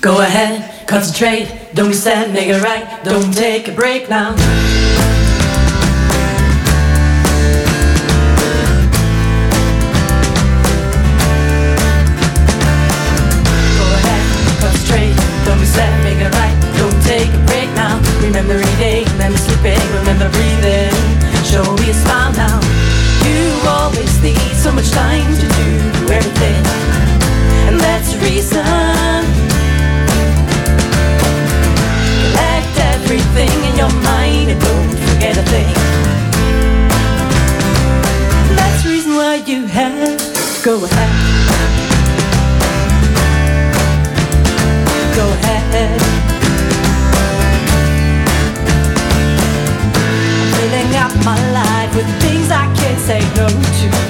Go ahead, concentrate. Don't be sad, make it right. Don't take a break now. You have go ahead. Go ahead. I'm filling up my life with things I can't say no to.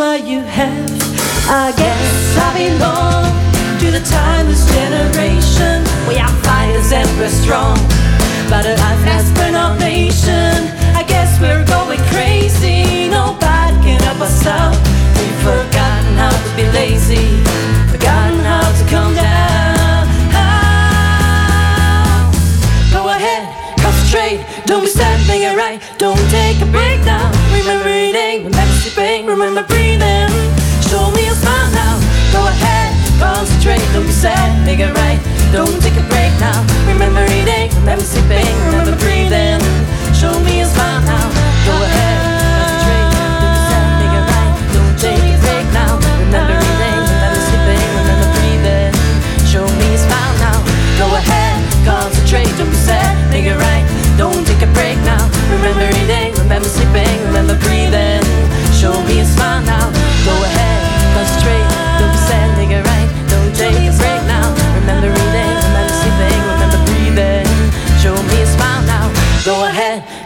Why you have. I guess I belong to the timeless generation. We are fighters and we're strong. But a life has burned our nation. I guess we're going crazy. Nobody can help us out. We've forgotten how to be lazy. Forgotten how to calm down. Ah. Go ahead, concentrate. Don't be it right. Don't take a break now. Remember eating, remember sleeping, remember breathing. Show me a smile now. Go ahead, concentrate. Don't be sad, make it right. Don't take a break now. Remember eating, remember sleeping, remember breathing. Show me a smile now. Go ahead, concentrate. Don't be sad, make it right. Don't take a break now. Remember remember sleeping, remember breathing. Show me a smile now. Go ahead, concentrate. Don't be sad, make it right. Don't take a break now.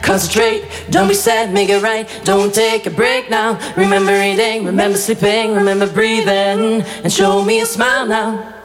Concentrate. Don't be sad, make it right. Don't take a break now. Remember eating, remember sleeping, remember breathing. And show me a smile now.